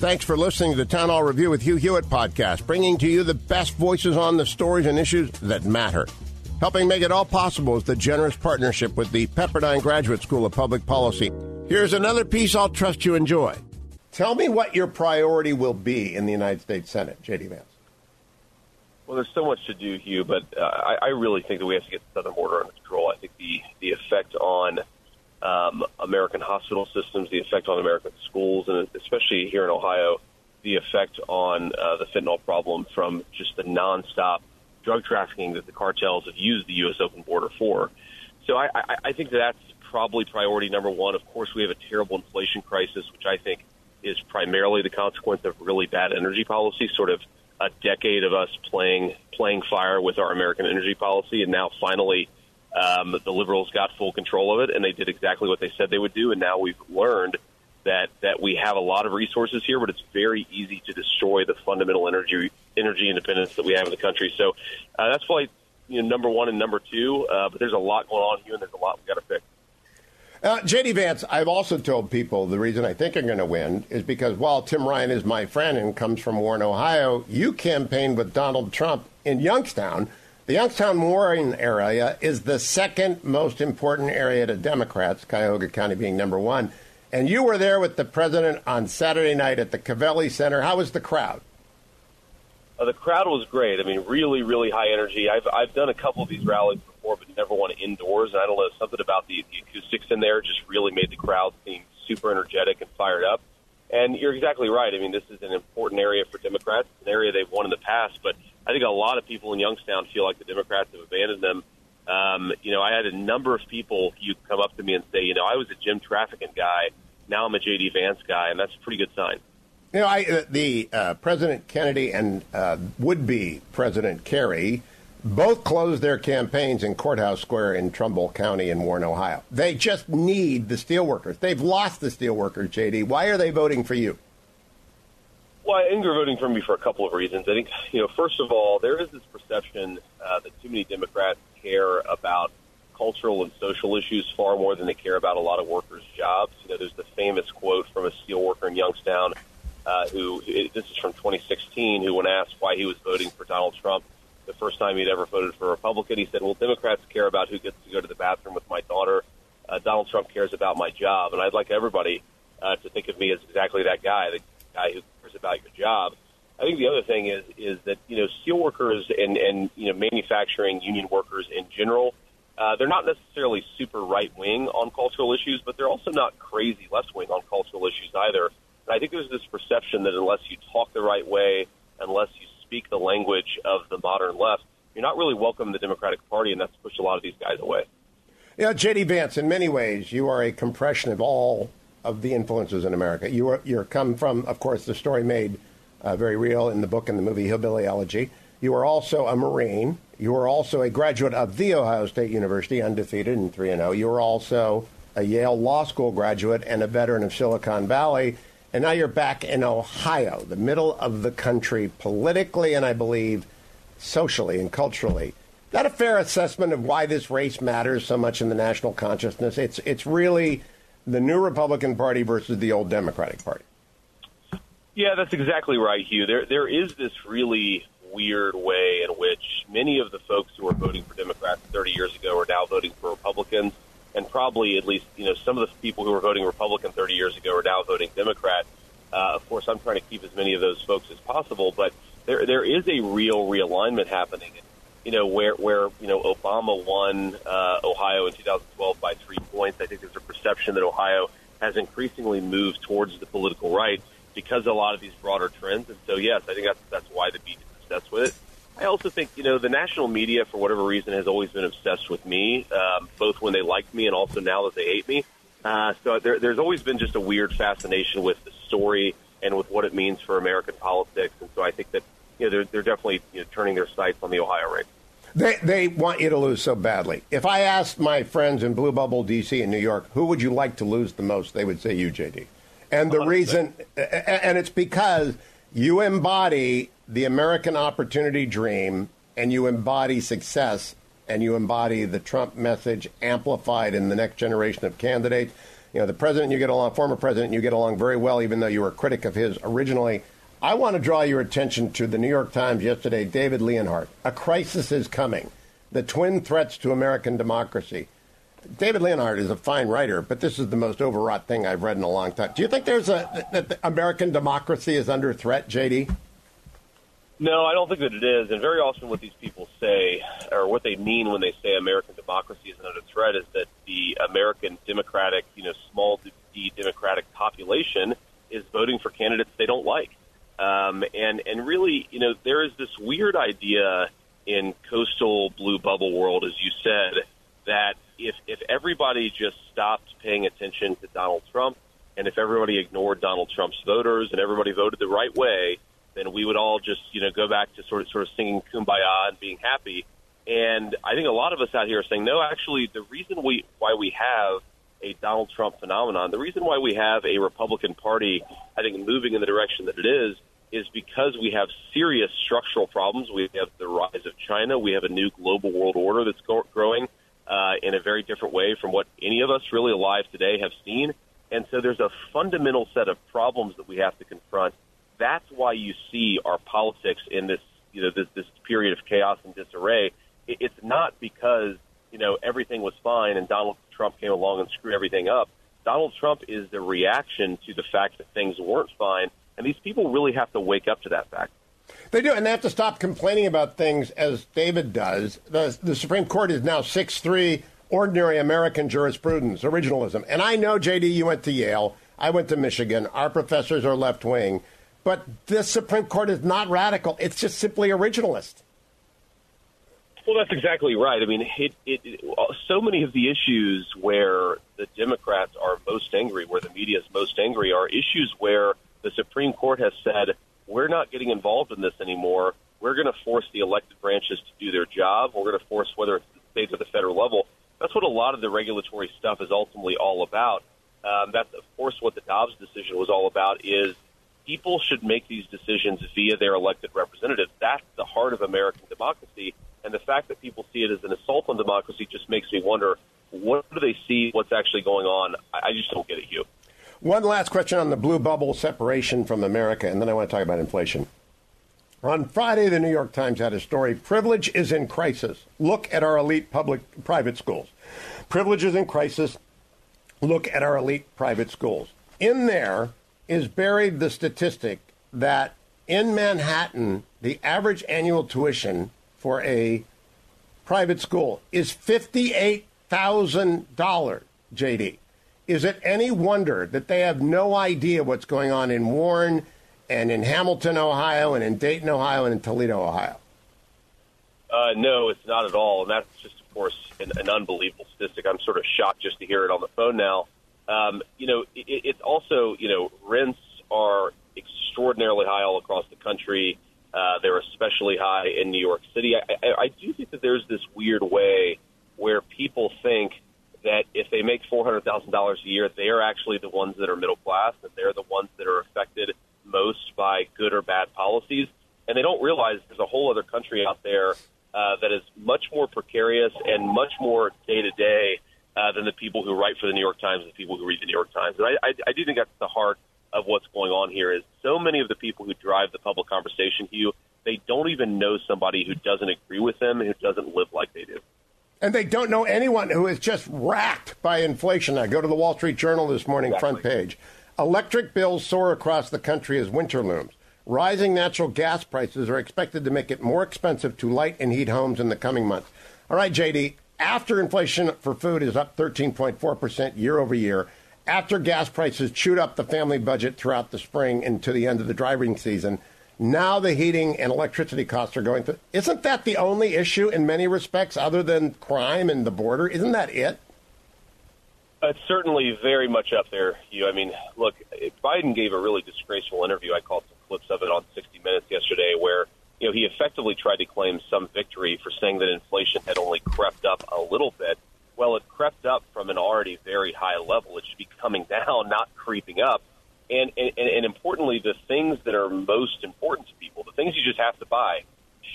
Thanks for listening to the Town Hall Review with Hugh Hewitt podcast, bringing to you the best voices on the stories and issues that matter. Helping make it all possible is the generous partnership with the Pepperdine Graduate School of Public Policy. Here's another piece I'll trust you enjoy. Tell me what your priority will be in the United States Senate, J.D. Vance. Well, there's so much to do, Hugh, but uh, I, I really think that we have to get the southern border under control. I think the the effect on um, American hospital systems, the effect on American schools, and especially here in Ohio, the effect on uh, the fentanyl problem from just the nonstop drug trafficking that the cartels have used the U.S. open border for. So I, I, I think that's probably priority number one. Of course, we have a terrible inflation crisis, which I think is primarily the consequence of really bad energy policy, sort of a decade of us playing playing fire with our American energy policy, and now finally um, the liberals got full control of it, and they did exactly what they said they would do. And now we've learned that that we have a lot of resources here, but it's very easy to destroy the fundamental energy energy independence that we have in the country. So uh, that's why you know number one and number two. Uh, but there's a lot going on here, and there's a lot we got to fix. Uh, JD Vance, I've also told people the reason I think I'm going to win is because while Tim Ryan is my friend and comes from Warren, Ohio, you campaigned with Donald Trump in Youngstown. The Youngstown Warren area is the second most important area to Democrats, Cuyahoga County being number one. And you were there with the president on Saturday night at the Covelli Center. How was the crowd? Uh, the crowd was great. I mean, really, really high energy. I've I've done a couple of these rallies before, but never one indoors. And I don't know something about the, the acoustics in there just really made the crowd seem super energetic and fired up. And you're exactly right. I mean, this is an important area for Democrats, an area they've won in the past. But I think a lot of people in Youngstown feel like the Democrats have abandoned them. Um, you know, I had a number of people you come up to me and say, you know, I was a Jim Traficant guy, now I'm a JD Vance guy, and that's a pretty good sign. You know, I, uh, the uh, President Kennedy and uh, would-be President Kerry both closed their campaigns in Courthouse Square in Trumbull County in Warren, Ohio. They just need the steelworkers. They've lost the steelworkers, JD. Why are they voting for you? Well, I think voting for me for a couple of reasons. I think, you know, first of all, there is this perception uh, that too many Democrats care about cultural and social issues far more than they care about a lot of workers' jobs. You know, there's the famous quote from a steelworker in Youngstown uh, who this is from 2016, who when asked why he was voting for Donald Trump the first time he'd ever voted for a Republican, he said, "Well, Democrats care about who gets to go to the bathroom with my daughter. Uh, Donald Trump cares about my job, and I'd like everybody uh, to think of me as exactly that guy, the guy who cares about your job." I think the other thing is is that you know steelworkers and and you know manufacturing union workers in general, uh, they're not necessarily super right wing on cultural issues, but they're also not crazy left wing on cultural issues either. And I think there's this perception that unless you talk the right way, unless you speak the language of the modern left, you're not really welcome in the Democratic Party, and that's pushed a lot of these guys away. Yeah, J.D. Vance, in many ways, you are a compression of all of the influences in America. You are you're come from, of course, the story made uh, very real in the book and the movie Hillbilly Elegy. You are also a Marine. You are also a graduate of The Ohio State University, undefeated in 3 0. You are also a Yale Law School graduate and a veteran of Silicon Valley. And now you're back in Ohio, the middle of the country, politically and I believe socially and culturally. That a fair assessment of why this race matters so much in the national consciousness? It's, it's really the new Republican Party versus the old Democratic Party. Yeah, that's exactly right, Hugh. There, there is this really weird way in which many of the folks who were voting for Democrats 30 years ago are now voting for Republicans and probably at least you know some of the people who were voting Republican 30 years ago are now voting Democrat. Uh, of course, I'm trying to keep as many of those folks as possible, but there there is a real realignment happening. You know where where you know Obama won uh, Ohio in 2012 by three points. I think there's a perception that Ohio has increasingly moved towards the political right because of a lot of these broader trends. And so, yes, I think that's that's why the beat is obsessed with it. I also think, you know, the national media, for whatever reason, has always been obsessed with me, um, both when they liked me and also now that they hate me. Uh, so there, there's always been just a weird fascination with the story and with what it means for American politics. And so I think that you know they're they're definitely you know, turning their sights on the Ohio race. They they want you to lose so badly. If I asked my friends in Blue Bubble, D.C. and New York, who would you like to lose the most, they would say you, JD. And the 100%. reason, and it's because you embody the American opportunity dream, and you embody success, and you embody the Trump message amplified in the next generation of candidates. You know, the president you get along, former president you get along very well, even though you were a critic of his originally. I want to draw your attention to the New York Times yesterday, David Leonhardt. A crisis is coming. The twin threats to American democracy. David Leonhardt is a fine writer, but this is the most overwrought thing I've read in a long time. Do you think there's a that American democracy is under threat, JD? No, I don't think that it is. And very often, what these people say, or what they mean when they say American democracy is under threat, is that the American democratic, you know, small d democratic population is voting for candidates they don't like. Um, and and really, you know, there is this weird idea in coastal blue bubble world, as you said, that if if everybody just stopped paying attention to Donald Trump, and if everybody ignored Donald Trump's voters, and everybody voted the right way, then we would all just you know go back to sort of sort of singing kumbaya and being happy. And I think a lot of us out here are saying no. Actually, the reason we why we have a Donald Trump phenomenon, the reason why we have a Republican Party, I think, moving in the direction that it is, is because we have serious structural problems. We have the rise of China. We have a new global world order that's go- growing uh, in a very different way from what any of us really alive today have seen. And so there's a fundamental set of problems that we have to confront. That's why you see our politics in this, you know, this, this period of chaos and disarray. It's not because, you know, everything was fine and Donald Trump came along and screwed everything up. Donald Trump is the reaction to the fact that things weren't fine and these people really have to wake up to that fact. They do, and they have to stop complaining about things as David does. The, the Supreme Court is now 6 3 ordinary American jurisprudence, originalism. And I know, JD, you went to Yale. I went to Michigan. Our professors are left wing. But this Supreme Court is not radical, it's just simply originalist. Well, that's exactly right. I mean, it, it, it, so many of the issues where the Democrats are most angry, where the media is most angry, are issues where the Supreme Court has said, we're not getting involved in this anymore. We're going to force the elected branches to do their job. We're going to force whether it's the state or the federal level. That's what a lot of the regulatory stuff is ultimately all about. Um, that's, of course, what the Dobbs decision was all about is people should make these decisions via their elected representatives. That's the heart of American democracy. And the fact that people see it as an assault on democracy just makes me wonder, what do they see? What's actually going on? I, I just don't get it, Hugh. One last question on the blue bubble separation from America, and then I want to talk about inflation. On Friday, the New York Times had a story Privilege is in crisis. Look at our elite public private schools. Privilege is in crisis. Look at our elite private schools. In there is buried the statistic that in Manhattan, the average annual tuition for a private school is $58,000, JD. Is it any wonder that they have no idea what's going on in Warren and in Hamilton, Ohio, and in Dayton, Ohio, and in Toledo, Ohio? Uh, no, it's not at all. And that's just, of course, an, an, unbelievable statistic. I'm sort of shocked just to hear it on the phone now. Um, you know, it, it's also, you know, rents are extraordinarily high all across the country. Uh, they're especially high in New York City. I, I, I do think that there's this weird way where people think – that if they make four hundred thousand dollars a year, they are actually the ones that are middle class, and they're the ones that are affected most by good or bad policies. And they don't realize there's a whole other country out there uh, that is much more precarious and much more day to day than the people who write for the New York Times and the people who read the New York Times. And I, I, I do think that's the heart of what's going on here. Is so many of the people who drive the public conversation, Hugh, they don't even know somebody who doesn't agree with them and who doesn't live like they do. And they don't know anyone who is just racked by inflation. I go to the Wall Street Journal this morning, exactly. front page. Electric bills soar across the country as winter looms. Rising natural gas prices are expected to make it more expensive to light and heat homes in the coming months. All right, JD, after inflation for food is up 13.4% year over year, after gas prices chewed up the family budget throughout the spring and to the end of the driving season, now the heating and electricity costs are going through. Isn't that the only issue in many respects, other than crime and the border? Isn't that it? Uh, it's certainly very much up there. You, I mean, look, Biden gave a really disgraceful interview. I caught some clips of it on 60 Minutes yesterday, where you know he effectively tried to claim some victory for saying that inflation had only crept up a little bit. Well, it crept up from an already very high level. It should be coming down, not creeping up. And, and, and importantly, the things that are most important to people, the things you just have to buy,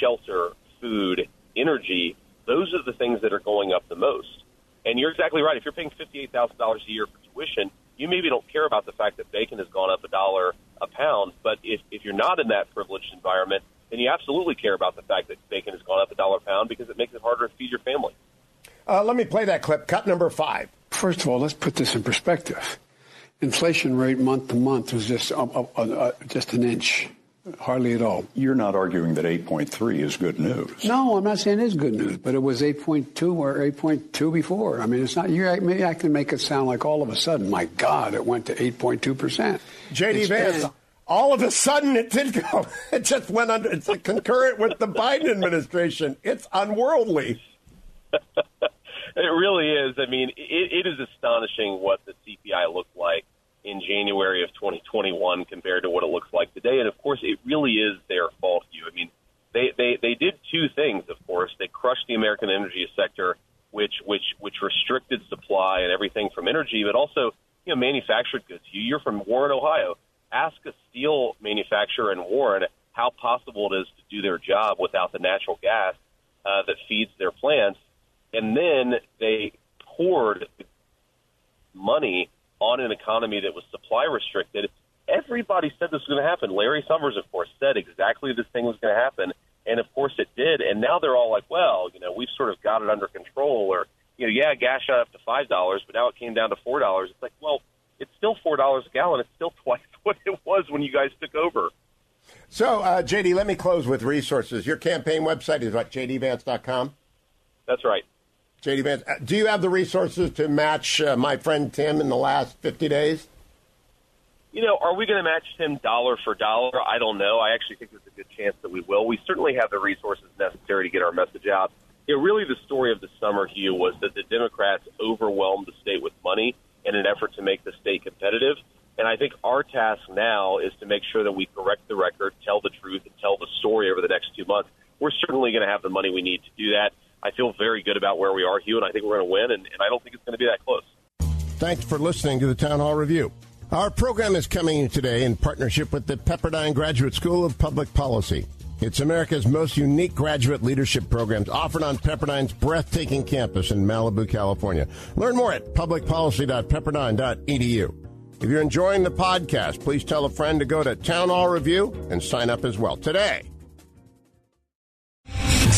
shelter, food, energy, those are the things that are going up the most. And you're exactly right. If you're paying $58,000 a year for tuition, you maybe don't care about the fact that bacon has gone up a dollar a pound. But if, if you're not in that privileged environment, then you absolutely care about the fact that bacon has gone up a dollar a pound because it makes it harder to feed your family. Uh, let me play that clip. Cut number five. First of all, let's put this in perspective. Inflation rate month to month was just uh, uh, uh, just an inch, hardly at all. You're not arguing that 8.3 is good news. No, I'm not saying it is good news, but it was 8.2 or 8.2 before. I mean, it's not. You maybe I can make it sound like all of a sudden, my God, it went to 8.2 percent. JD Vance. All of a sudden, it did go. It just went under. It's concurrent with the Biden administration. It's unworldly. It really is. I mean, it, it is astonishing what the CPI looked like in January of 2021 compared to what it looks like today. And of course, it really is their fault. You, I mean, they they they did two things. Of course, they crushed the American energy sector, which which which restricted supply and everything from energy, but also you know manufactured goods. You, you're from Warren, Ohio. Ask a steel manufacturer in Warren how possible it is to do their job without the natural gas uh, that feeds their plants and then they poured money on an economy that was supply restricted. Everybody said this was going to happen. Larry Summers, of course, said exactly this thing was going to happen, and of course it did. And now they're all like, "Well, you know, we've sort of got it under control." Or, you know, yeah, gas shot up to five dollars, but now it came down to four dollars. It's like, well, it's still four dollars a gallon. It's still twice what it was when you guys took over. So, uh, JD, let me close with resources. Your campaign website is what jdvance.com. That's right. JD Vance, uh, do you have the resources to match uh, my friend Tim in the last 50 days? You know, are we going to match Tim dollar for dollar? I don't know. I actually think there's a good chance that we will. We certainly have the resources necessary to get our message out. You know, really, the story of the summer, Hugh, was that the Democrats overwhelmed the state with money in an effort to make the state competitive. And I think our task now is to make sure that we correct the record, tell the truth, and tell the story over the next two months. We're certainly going to have the money we need to do that. I feel very good about where we are, Hugh, and I think we're going to win, and, and I don't think it's going to be that close. Thanks for listening to the Town Hall Review. Our program is coming today in partnership with the Pepperdine Graduate School of Public Policy. It's America's most unique graduate leadership programs offered on Pepperdine's breathtaking campus in Malibu, California. Learn more at publicpolicy.pepperdine.edu. If you're enjoying the podcast, please tell a friend to go to Town Hall Review and sign up as well today.